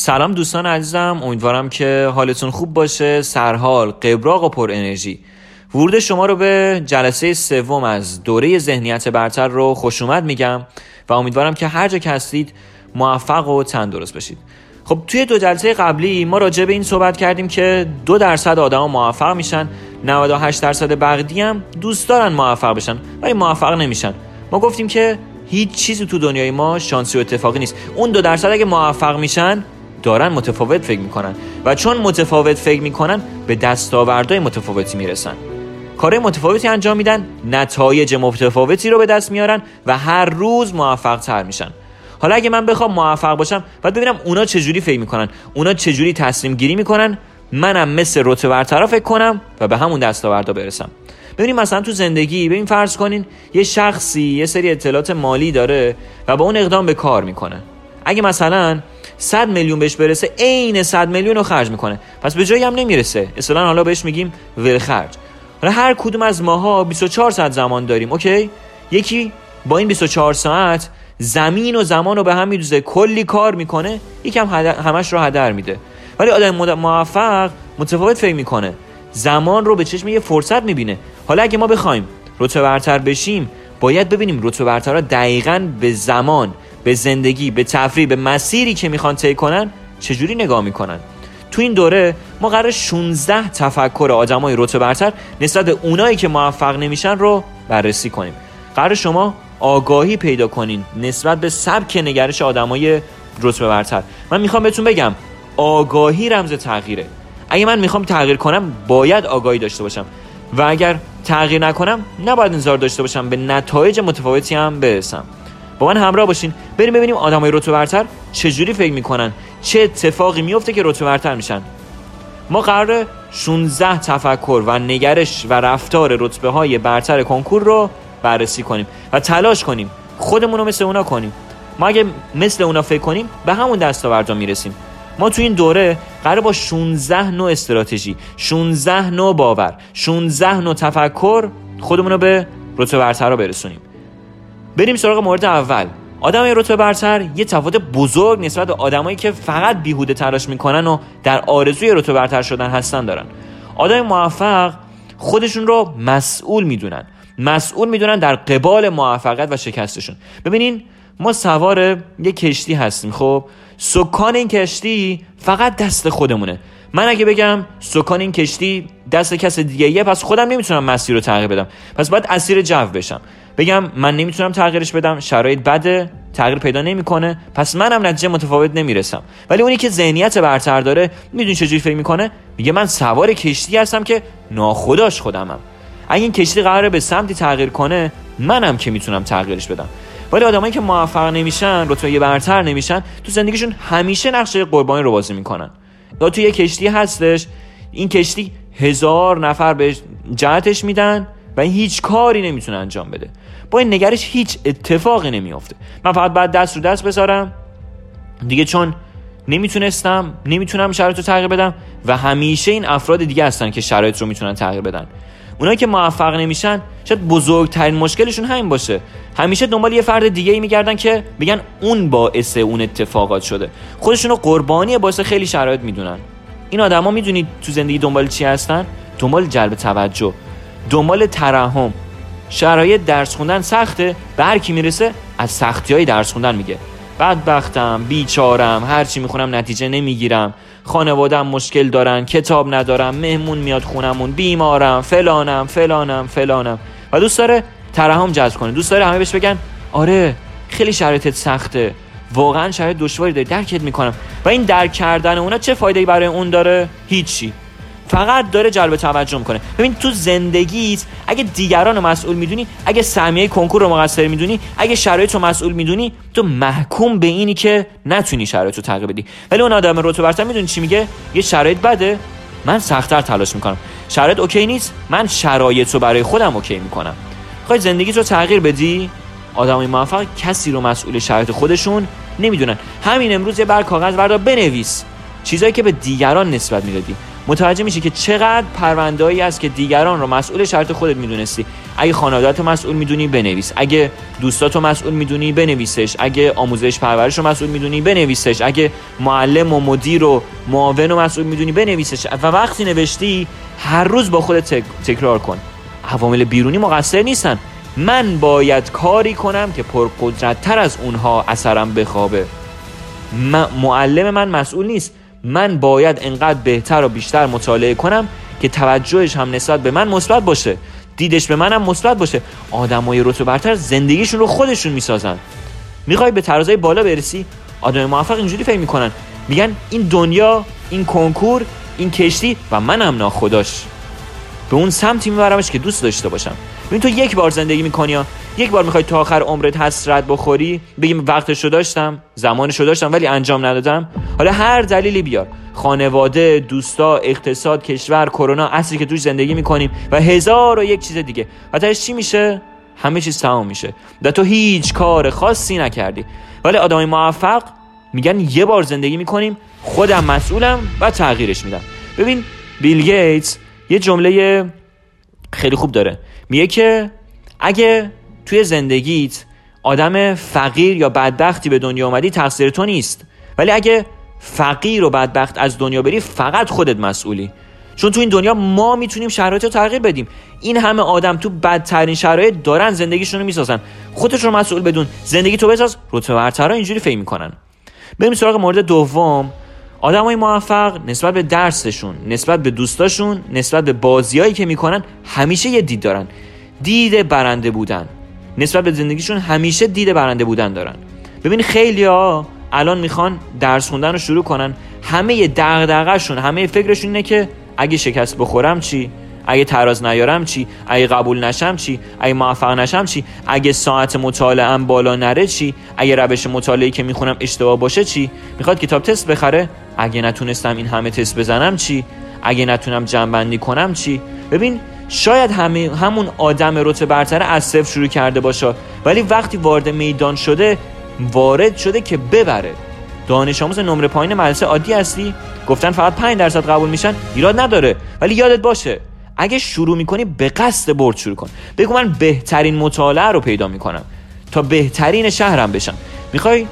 سلام دوستان عزیزم امیدوارم که حالتون خوب باشه. سرحال قبراق و پر انرژی. ورود شما رو به جلسه سوم از دوره ذهنیت برتر رو خوش اومد میگم و امیدوارم که هر جا که هستید موفق و تندرست بشید. خب توی دو جلسه قبلی ما راجع به این صحبت کردیم که دو درصد آدما موفق میشن 98 درصد بقیه هم دوست دارن موفق بشن ولی موفق نمیشن. ما گفتیم که هیچ چیزی تو دنیای ما شانسی و اتفاقی نیست. اون دو درصد اگه موفق میشن دارن متفاوت فکر می‌کنن و چون متفاوت فکر می‌کنن به دستاوردهای متفاوتی می‌رسن. کار متفاوتی انجام میدن نتایج متفاوتی رو به دست میارن و هر روز موفق تر میشن. حالا اگه من بخوام موفق باشم باید ببینم اونا چجوری فکر می‌کنن اونا چجوری تصمیم گیری می‌کنن منم مثل رتبه برتر فکر کنم و به همون دستاوردا برسم. ببینیم مثلا تو زندگی ببین فرض کنین یه شخصی یه سری اطلاعات مالی داره و با اون اقدام به کار می‌کنه. اگه مثلا 100 میلیون بهش برسه عین 100 میلیون رو خرج می‌کنه. پس به جایی هم نمی‌رسه. اصلا حالا بهش میگیم ول خرج. حالا هر کدوم از ماها 24 ساعت زمان داریم اوکی؟ یکی با این 24 ساعت زمین و زمان رو به هم میدوزه کلی کار می‌کنه یکم همش رو هدر میده. ولی آدم موفق متفاوت فکر می‌کنه. زمان رو به چشم یه فرصت می‌بینه. حالا اگه ما بخوایم رتبه برتر بشیم باید ببینیم رتبه برترها دقیقا به زمان به زندگی به تفریح به مسیری که می‌خوان طی کنن چجوری نگاه می‌کنن؟ تو این دوره ما قرار 16 تفکر آدمای رتبه برتر نسبت به اونایی که موفق نمیشن رو بررسی کنیم. قرار شما آگاهی پیدا کنین نسبت به سبک نگرش آدمای رتبه برتر. من می‌خوام بهتون بگم آگاهی رمز تغییره. اگه من می‌خوام تغییر کنم باید آگاهی داشته باشم. و اگر تغییر نکنم نباید انتظار داشته باشم. به نتایج متفاوتی هم برسم. با من همراه باشین. بریم ببینیم آدمای رتبه برتر چجوری فکر می‌کنن. چه اتفاقی میفته که رتبه برتر میشن. ما قرار 16 تفکر و نگرش و رفتار رتبه های برتر کنکور رو بررسی کنیم و تلاش کنیم. خودمون رو مثل اونا کنیم. ما اگه مثل اونا فکر کنیم به همون دستاوردا می‌رسیم. ما تو این دوره قرار با 16 نوع استراتژی 16 نوع باور 16 نوع تفکر خودمون رو به رتبه برتر رو برسونیم. بریم سراغ مورد اول. آدم رتبه برتر یه تفاوت بزرگ نسبت به آدمایی که فقط بیهوده تلاش می‌کنن و در آرزوی رتبه برتر شدن هستن دارن. آدم موفق خودشون رو مسئول می‌دونن. مسئول می‌دونن در قبال موفقیت و شکستشون. ببینین ما سوار یه کشتی هستیم خب؟ سکان این کشتی فقط دست خودمونه. من اگه بگم سکان این کشتی دست کس دیگه یه پس خودم نمی‌تونم مسیر رو تغییر بدم. پس باید اسیر جو بشم. بگم من نمی‌تونم تغییرش بدم شرایط بده تغییر پیدا نمی‌کنه پس منم نتیجه متفاوت نمی‌رسم. ولی اونی که ذهنیت برتر داره می‌دونی چجوری فکر می‌کنه؟ میگه من سوار کشتی هستم که ناخداش خودمم. اگه این کشتی قراره به سمتی تغییر کنه منم که می‌تونم تغییرش بدم. ولی آدمایی که موفق نمیشن رتبه برتر نمیشن تو زندگیشون همیشه نقشه قربانی رو بازی می‌کنن. یا تو یه کشتی هستش این کشتی هزار نفر به جهتش میدن و هیچ کاری نمی‌تونه انجام بده. با این نگرش هیچ اتفاقی نمیافته. من فقط بعد دست رو دست بذارم. دیگه چون نمی‌تونستم نمی‌تونم شرایط رو تغییر بدم و همیشه این افراد دیگه هستن که شرایط رو می‌تونن تغییر بدن. اونایی که موفق نمیشن شاید بزرگترین مشکلشون همین باشه. همیشه دنبال یه فرد دیگه ای میگردن که بگن اون باعث اون اتفاقات شده. خودشونو قربانی باعث خیلی شرایط می‌دونن. این آدما می‌دونید تو زندگی دنبال چی هستن؟ دنبال جلب توجه دنبال ترحم. شرایط درس خوندن سخته به هر کی می‌رسه از سختی های درس خوندن میگه. بدبختم بیچارم هرچی می‌خونم نتیجه نمی‌گیرم. خانوادم مشکل دارن کتاب ندارم مهمون میاد خونمون بیمارم فلانم فلانم فلانم. و دوست داره ترحم جذب کنه. دوست داره همه بهش بگن آره خیلی شرایطت سخته. واقعا شرایط دشواری داری. درکت می‌کنم. و این درک کردن اونا چه فایده برای اون داره؟ هیچی. فقط داره جلب توجه می‌کنه. ببین تو زندگیت اگه دیگران رو مسئول می‌دونی اگه سهمیه کنکور رو مقصر می‌دونی اگه شرایط رو مسئول می‌دونی تو محکوم به اینی که نتونی شرایط رو تغییر بدی. ولی اون آدم رتبه برتر می‌دونی چی میگه؟ یه شرایط بده من سختتر تلاش می‌کنم. شرایط OK نیست من شرایط رو برای خودم OK می‌کنم. خواهی زندگی رو تغییر بدی؟ آدمای موفق کسی رو مسئول شرایط خودشون نمی‌دونن. همین امروز یه برگ کاغذ بردار بنویس. چیزایی که به دیگران نسبت می‌دادی. متوجه میشی که چقدر پروندهایی است که دیگران رو مسئول شرایط خودت می‌دونستی. اگه خانوادت مسئول می‌دونی بنویس. اگه دوستاتو مسئول می‌دونی بنویسش. اگه آموزش پرورش رو مسئول می‌دونی بنویسش. اگه معلم و مدیر و معاون رو مسئول می‌دونی بنویسش. و وقتی نوشتی هر روز با خودت تکرار کن. عوامل بیرونی مقصر نیستن. من باید کاری کنم که پرقدرت تر از اونها اثرم بخوابه. معلم من مسئول نیست. من باید انقدر بهتر و بیشتر مطالعه کنم که توجهش هم نسبت به من مثبت باشه. دیدش به منم مثبت باشه. آدمای رتبه برتر زندگیشون رو خودشون می‌سازن. می‌خوای به ترازای بالا برسی؟ آدم موفق اینجوری فکر می‌کنن. میگن این دنیا این کنکور این کشتی و منم ناخداش. به اون سمتی میبرمش که دوست داشته باشم. ببین تو یک بار زندگی می‌کنی یا یک بار می‌خوای تا آخر عمرت حسرت بخوری بگیم وقتشو داشتم زمانشو داشتم ولی انجام ندادم. حالا هر دلیلی بیار. خانواده دوستا اقتصاد کشور کرونا اصلی که توش زندگی می‌کنیم و هزار و یک چیز دیگه. و چی میشه؟ همه چیز تمام میشه. و تو هیچ کار خاصی نکردی. ولی آدمای موفق میگن یه بار زندگی می‌کنیم خودم مسئولم و تغییرش میدم. ببین بیل گیتس یه جمله خیلی خوب داره. میگه که اگه توی زندگیت آدم فقیر یا بدبختی به دنیا آمدی تقصیر تو نیست. ولی اگه فقیر و بدبخت از دنیا بری فقط خودت مسئولی. چون تو این دنیا ما می‌تونیم شرایط رو تغییر بدیم. این همه آدم تو بدترین شرایط دارن زندگیشون رو می‌سازن. خودت رو مسئول بدون زندگی تو بساز. رتبه برترها اینجوری فکر می‌کنن. بریم سراغ مورد دوم. آدم های موفق نسبت به درسشون نسبت به دوستاشون نسبت به بازیایی که می‌کنن همیشه یه دید دارن. دید برنده بودن. نسبت به زندگیشون همیشه دید برنده بودن دارن. ببین خیلی ها الان می‌خوان درس خوندن رو شروع کنن. همه دغدغه‌شون همه فکرشون اینه که اگه شکست بخورم چی؟ اگه تراز نیارم چی؟ اگه قبول نشم چی؟ اگه موفق نشم چی؟ اگه ساعت مطالعه بالا نره چی؟ اگه روش مطالعه که می‌خونم اشتباه باشه چی؟ می‌خواد کتاب تست بخره؟ اگه نتونستم این همه تست بزنم چی؟ اگه نتونم جنبندی کنم چی؟ ببین شاید همه همون آدم رتبه برتر از صفر شروع کرده باشه ولی وقتی وارد میدان شده وارد شده که ببره. دانش آموز نمره پایین مدرسه عادی هستی؟ گفتن فقط 5 درصد قبول میشن؟ ایراد نداره. ولی یادت باشه اگه شروع می‌کنی به قصد برد شروع کن. بگو من بهترین مطالعه رو پیدا می‌کنم تا بهترین شهرم بشم. می‌خوای؟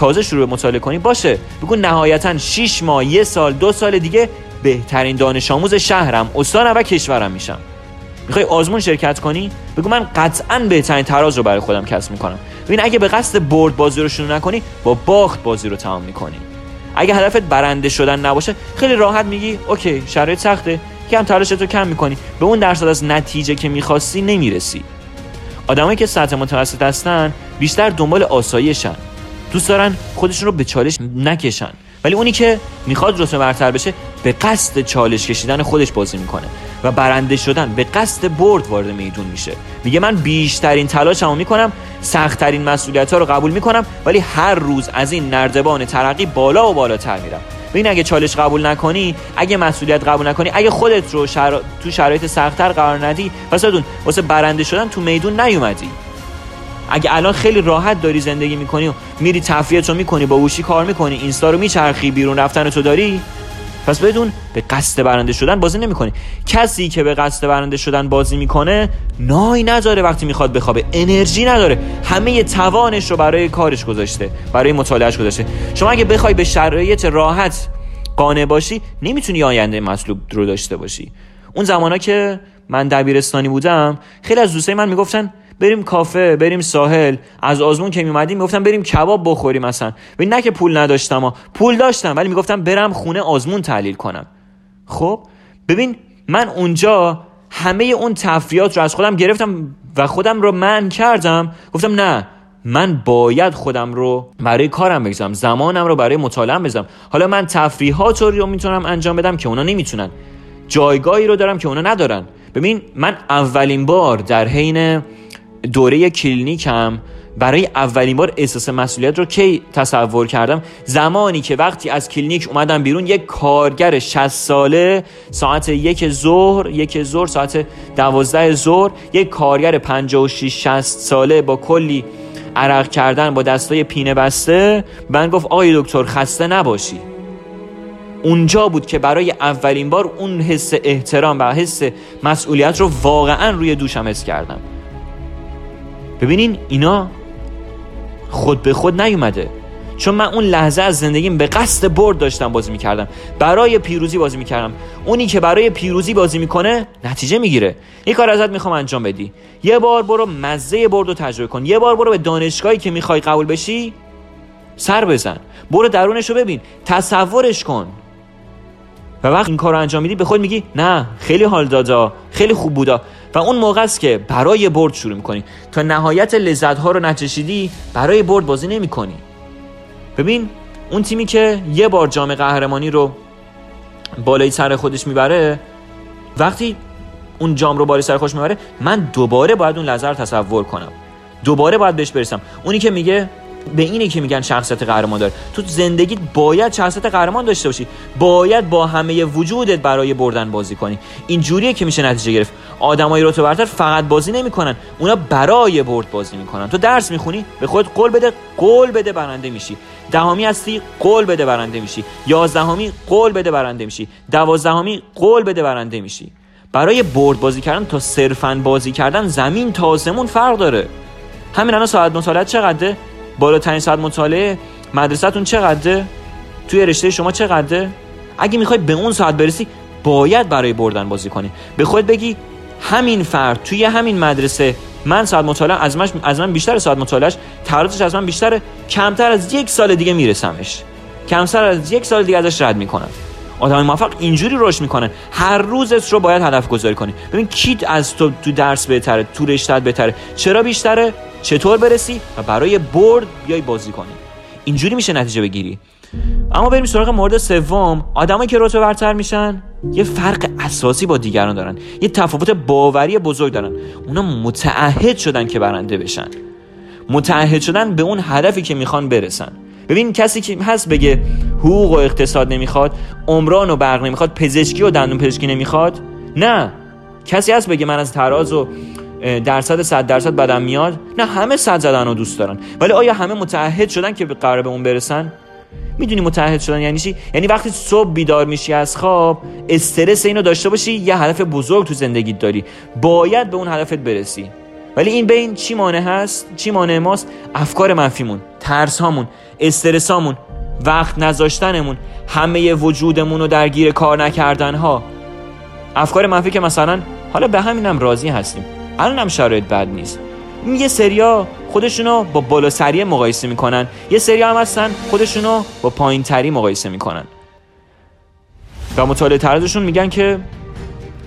تازه شروع مطالعه کنی باشه. بگو نهایتا 6 ماه یه سال دو سال دیگه بهترین دانش آموز شهرم استانم و کشورم میشم. می‌خوای آزمون شرکت کنی؟ بگو من قطعا بهترین تراز رو برای خودم کسب می‌کنم. ببین اگه به قصد برد بازی رو شروع نکنی با باخت بازی رو تمام می‌کنی. اگه هدفت برنده شدن نباشه خیلی راحت میگی OK شرایط سخته کم تلاشت رو کم می‌کنی. به اون درصد از نتیجه که می‌خواستی نمی‌رسی. آدمایی که سطح متوسط هستن بیشتر دنبال آسایشن. دوست دارن خودشون رو به چالش نکشن. ولی اونی که می‌خواد رتبه برتر بشه به قصد چالش کشیدن خودش بازی می‌کنه. و برنده شدن به قصد برد وارد میدون میشه. میگه من بیشترین تلاشمو می‌کنم سختترین مسئولیت ها رو قبول می‌کنم ولی هر روز از این نردبان ترقی بالا و بالاتر میرم. ببین اگه چالش قبول نکنی اگه مسئولیت قبول نکنی اگه خودت رو تو شرایط سختتر قرار ندی پس بدون واسه برنده شدن تو میدون نیومدی. اگه الان خیلی راحت داری زندگی می‌کنی و میری تفریحت رو می‌کنی با گوشی کار می‌کنی اینستا رو میچرخی بیرون رفتن تو داری؟ پس بدون به قصد برنده شدن بازی نمی‌کنی. کسی که به قصد برنده شدن بازی می‌کنه نای نداره وقتی می‌خواد بخوابه انرژی نداره. همه توانش رو برای کارش گذاشته برای مطالعهش گذاشته. شما اگه بخوای به شرایط راحت قانع باشی نمی‌تونی آینده مطلوب رو داشته باشی. اون زمانا که من دبیرستانی بودم خیلی از دوستای من می‌گفتن بریم کافه بریم ساحل. از آزمون که میومدیم می‌گفتم بریم کباب بخوریم مثلا ببین نه که پول نداشتم ها. پول داشتم ولی می‌گفتم برم خونه آزمون تحلیل کنم. خب ببین من اونجا همه اون تفریات رو از خودم گرفتم و خودم رو من کردم. گفتم نه من باید خودم رو برای کارم بگذارم. زمانم رو برای مطالعه بذارم حالا من تفریحات رو می‌تونم انجام بدم که اونا نمی‌تونن. جایگاهی رو دارم که اونا ندارن. ببین من اولین بار در حین دوره کلینیکم برای اولین بار احساس مسئولیت رو کی تصور کردم؟ زمانی که وقتی از کلینیک اومدم بیرون یک کارگر 60 ساله ساعت یک ظهر یک ظهر ساعت دوازده ظهر یک کارگر 56 60 ساله با کلی عرق کردن با دستای پینه بسته من گفت آقای دکتر خسته نباشی. اونجا بود که برای اولین بار اون حس احترام و حس مسئولیت رو واقعا روی دوشم حس کردم. ببینین اینا خود به خود نیومده. چون من اون لحظه از زندگیم به قصد برد داشتم بازی می‌کردم. برای پیروزی بازی می‌کردم. اونی که برای پیروزی بازی می‌کنه نتیجه می‌گیره. یه کار ازت می‌خوام انجام بدی. یه بار برو مزه برد رو تجربه کن. یه بار برو به دانشگاهی که می‌خوای قبول بشی سر بزن. برو درونش رو ببین. تصورش کن. و وقت این کار رو انجام میدی به خود میگی نه خیلی حال دادا خیلی خوب بودا. و اون موقع است که برای برد شروع می‌کنی. تا نهایت لذت ها رو نچشیدی برای برد بازی نمی‌کنی. ببین اون تیمی که یه بار جام قهرمانی رو بالای سر خودش می‌بره وقتی اون جام رو بالای سر خودش می‌بره من دوباره باید اون لحظه رو تصور کنم. دوباره باید بهش برسم. اونی که میگه به اینه که میگن شخصیت قهرمان داره. تو زندگیت باید شخصیت قهرمان داشته باشی. باید با همه وجودت برای بردن بازی کنی. این جوریه که میشه نتیجه گرفت. آدمای رتبه برتر فقط بازی نمی‌کنن. اونا برای برد بازی می‌کنن. تو درس می‌خونی به خود قول بده قول بده برنده میشی. دهمی هستی قول بده برنده میشی. یازدهمی قول بده برنده میشی. دوازدهمی قول بده برنده میشی. برای برد بازی کردن تا صرفا بازی کردن زمین تا آسمون فرق داره. همین الان ساعت مطالعه چقدره؟ بالاترین ساعت مطالعه مدرسهتون چقدره؟ توی رشته شما چقدره؟ اگه می‌خوای به اون ساعت برسی باید برای بردن بازی کنی. به خود بگی همین فرد توی همین مدرسه من ساعت مطالعه از من از من بیشتر ساعت مطالعهش ترازش از من بیشتره کمتر از یک سال دیگه میرسمش. کمتر از یک سال دیگه ازش رد می‌کنم. آدم موفق اینجوری رشد می‌کنن هر روزت رو باید هدف گذاری کنی. ببین کیت از تو تو درس بهتره تو رشتت بهتره. چرا بیشتره؟ چطور برسی و برای برد بیای بازی کنی. اینجوری میشه نتیجه بگیری. اما بریم سراغ مورد سوم. آدمایی که رتبه برتر میشن یه فرق اساسی با دیگران دارن. یه تفاوت باوری بزرگ دارن. اونا متعهد شدن که برنده بشن. متعهد شدن به اون هدفی که می‌خوان برسن. ببین کسی که هست بگه حقوق و اقتصاد نمی‌خواد عمران و برق نمی‌خواد پزشکی و دندون پزشکی نمی‌خواد. نه. کسی هست بگه من از تراز و درصد صد درصد بدم میاد؟ نه همه صد زدن رو دوست دارن. ولی آیا همه متعهد شدن که قرار به اون برسن؟ می‌دونی متحد شدن یعنی چی؟ یعنی وقتی صبح بیدار میشی از خواب استرس اینو داشته باشی یه هدف بزرگ تو زندگیت داری. باید به اون هدفت برسی. ولی این بین چی مانع هست؟ چی مانع ماست؟ افکار منفیمون ترس هامون استرس هامون وقت نذاشتنمون همه وجودمون رو درگیر کار نکردن ها افکار منفی که مثلا حالا به همینم راضی هستیم. الانم شرایط بد نیست. یه سریا خودشونو با بالا سری مقایسه می‌کنن. یه سری هم هستن خودشونو با پایین تری مقایسه می‌کنن. و مطالعه ترازشون میگن که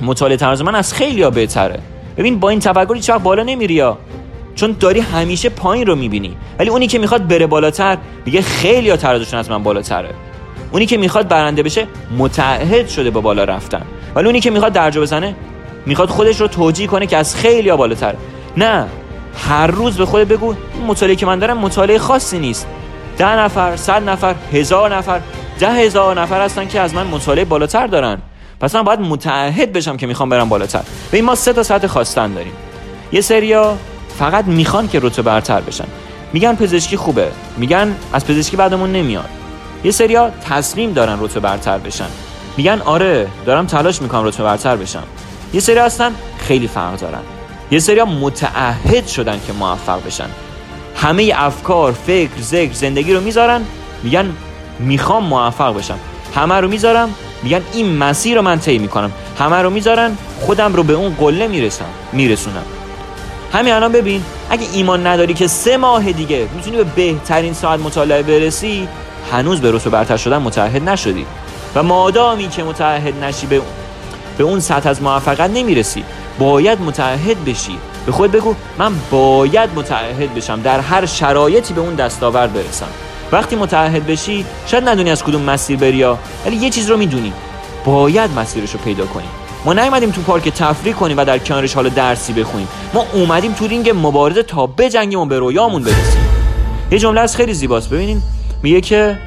مطالعه تراز من از خیلی ها بهتره. ببین با این تفکر هیچ بالا نمیری یا چون داری همیشه پایین رو می‌بینی. ولی اونی که می‌خواد بره بالاتر میگه خیلی ها ترازشون از من بالاتره. اونی که می‌خواد برنده بشه متعهد شده با بالا رفتن. ولی اونی که می‌خواد درجا بزنه می‌خواد خودش رو توجیه کنه که از خیلی ها بالاتر. نه هر روز به خود بگو این مطالعه که من دارم مطالعه خاصی نیست. ده نفر صد نفر هزار نفر ده هزار نفر هستن که از من مطالعه بالاتر دارن. پس من باید متعهد بشم که می‌خوام برم بالاتر. به این ما سه تا سطح خواستن داریم. یه سریا فقط می‌خوان که رتبه برتر بشن. میگن پزشکی خوبه. میگن از پزشکی بعدمون نمیاد. یه سریا تصمیم دارن رتبه برتر بشن. میگن آره دارم تلاش می‌کنم رتبه برتر بشم. یه سری هستن خیلی فرق دارن. یه سری متعهد شدن که موفق بشن. همه افکار فکر ذکر زندگی رو می‌ذارن میگن می‌خوام موفق بشم. همه رو می‌ذارم میگن این مسیر رو من طی می‌کنم. همه رو می‌ذارن خودم رو به اون قله می‌رسم میرسونم. همین الان ببین اگه ایمان نداری که سه ماه دیگه می‌تونی به بهترین ساعت مطالعه برسی هنوز به رسو برتر شدن متعهد نشدی. و مادامی که متعهد نشی به به اون سطح از موفقیت نمی‌رسی. باید متعهد بشی. به خود بگو من باید متعهد بشم. در هر شرایطی به اون دستاورد برسم. وقتی متعهد بشی شاید ندونی از کدوم مسیر بری ولی یه چیز رو می‌دونی. باید مسیرش رو پیدا کنی. ما نیومدیم تو پارک تفریح کنیم و در کنارش حال درسی بخونیم. ما اومدیم تو رینگ مبارزه تا بجنگیم و به رویامون برسیم. یه جمله از خیلی زیباست. ببینین میگه که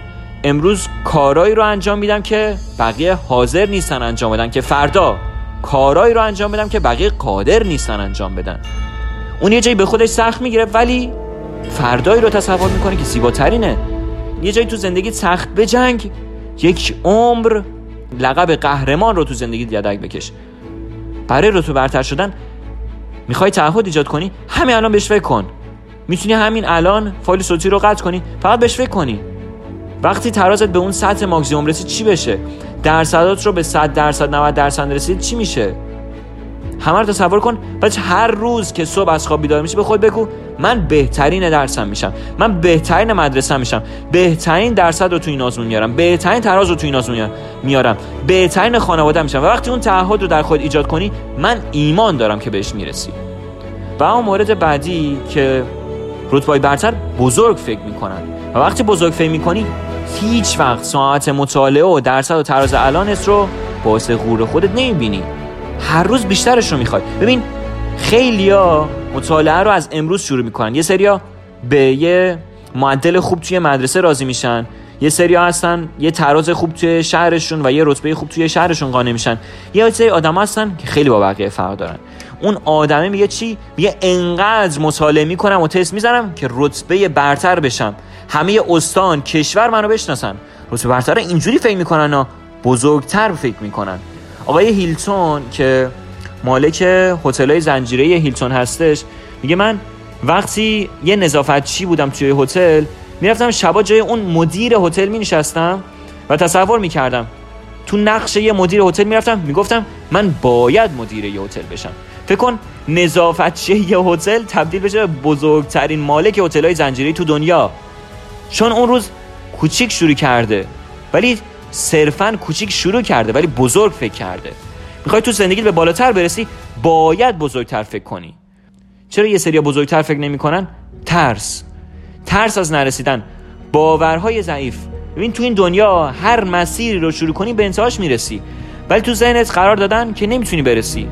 امروز کارایی رو انجام میدم که بقیه حاضر نیستن انجام بدن که فردا کارایی رو انجام بدم که بقیه قادر نیستن انجام بدن. اون یه جایی به خودش سخت می‌گیره ولی فردایی رو تصور می‌کنه که زیباترینه. یه جایی تو زندگی سخت بجنگ یک عمر لقب قهرمان رو تو زندگی یدک بکش. برای رتبه برتر شدن می‌خوای تعهد ایجاد کنی؟ همین الان بهش فکر کن. می‌تونی همین الان فایل صوتی رو قطع کنی؟ فقط بهش فکر کنی. وقتی ترازت به اون سطح ماکسیموم رسید چی بشه؟ درصدات رو به 100 درصد 90 درصد رسید چی میشه؟ همه رو تصور کن بعد هر روز که صبح از خواب بیدار میشه به خود بگو من بهترین درسم میشم من بهترین مدرسه میشم بهترین درصد رو تو این آزمون میارم بهترین تراز رو تو این آزمون میارم بهترین خانواده میشم. و وقتی اون تعهد رو در خود ایجاد کنی من ایمان دارم که بهش می‌رسی. و اون مورد بعدی که رتبای برتر بزرگ فکر می‌کنن. و وقتی بزرگ فکر می‌کنی هیچ وقت ساعت مطالعه و درصد و تراز الانت رو باعث غور خودت نمی‌بینی. هر روز بیشترش رو می‌خوای. ببین خیلیا مطالعه رو از امروز شروع می‌کنن. یه سریا به یه معدل خوب توی مدرسه راضی میشن. یه سریا هستن یه تراز خوب توی شهرشون و یه رتبه خوب توی شهرشون قانع میشن. یه سری آدم هستن که خیلی با بقیه فرق دارن. اون آدمه میگه چی؟ میگه انقدر مطالعه می‌کنم و تست می‌زنم که رتبه برتر بشم. همه استان کشور منو بشناسن. رتبه برتر اینجوری فکر می‌کنن و بزرگتر فکر می‌کنن. آقای هیلتون که مالک هتل زنجیره هیلتون هستش میگه من وقتی یه نظافتچی بودم توی هتل می‌رفتم شبا جای اون مدیر هتل می نشستم و تصور می‌کردم. تو نقش یه مدیر هتل می‌رفتم می‌گفتم من باید مدیر یه هتل بشم. فکر کن نظافتچی یه هتل تبدیل بشه به بزرگترین مالک هتل های زنجیره تو دنیا. چون اون روز کوچیک شروع کرده ولی صرفا کوچیک شروع کرده ولی بزرگ فکر کرده. می‌خوای تو زندگی به بالاتر برسی باید بزرگتر فکر کنی. چرا یه سری بزرگتر فکر نمی‌کنن؟ ترس. ترس از نرسیدن. باورهای ضعیف. ببین تو این دنیا هر مسیری رو شروع کنی به انتهاش می‌رسی. ولی تو ذهنت قرار دادن که نمی‌تونی برسی.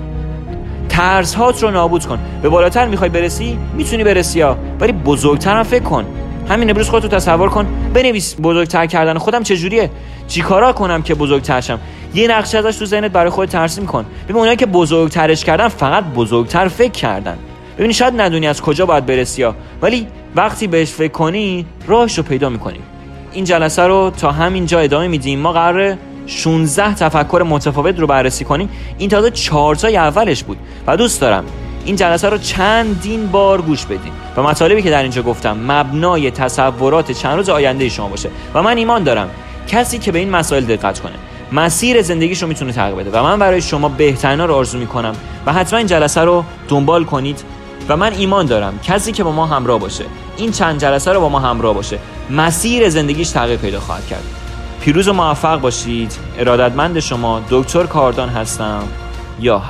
ترس هات رو نابود کن. به بالاتر می‌خوای برسی می‌تونی برسی ها. ولی بزرگتر هم فکر کن. همین امروز خودتو تصور کن. بنویس بزرگتر کردن خودم چجوریه؟ چیکارا کنم که بزرگتر شم؟ یه نقشه ازش تو ذهنت برای خودت ترسیم کن. ببین اونایی که بزرگترش کردن فقط بزرگتر فکر کردن. ببین شاید ندونی از کجا باید برسی ها. ولی وقتی بهش فکر کنی راهش رو پیدا می‌کنی. این جلسه رو تا همین جا ادامه میدیم. ما قراره 16 تفکر متفاوت رو بررسی کنیم. این تازه 4 تای اولش بود. و دوست دارم این جلسه رو چندین بار گوش بدین. و مطالبی که در اینجا گفتم مبنای تصورات چند روز آینده شما باشه. و من ایمان دارم کسی که به این مسائل دقت کنه مسیر زندگیش رو می‌تونه تغییر بده. و من برای شما بهترینا رو آرزو می‌کنم و حتما این جلسه رو دنبال کنید. و من ایمان دارم کسی که با ما همراه باشه این چند جلسه رو با ما همراه باشه مسیر زندگیش تغییر پیدا خواهد کرد. پیروز و موفق باشید. ارادتمند شما دکتر کاردان هستم. یا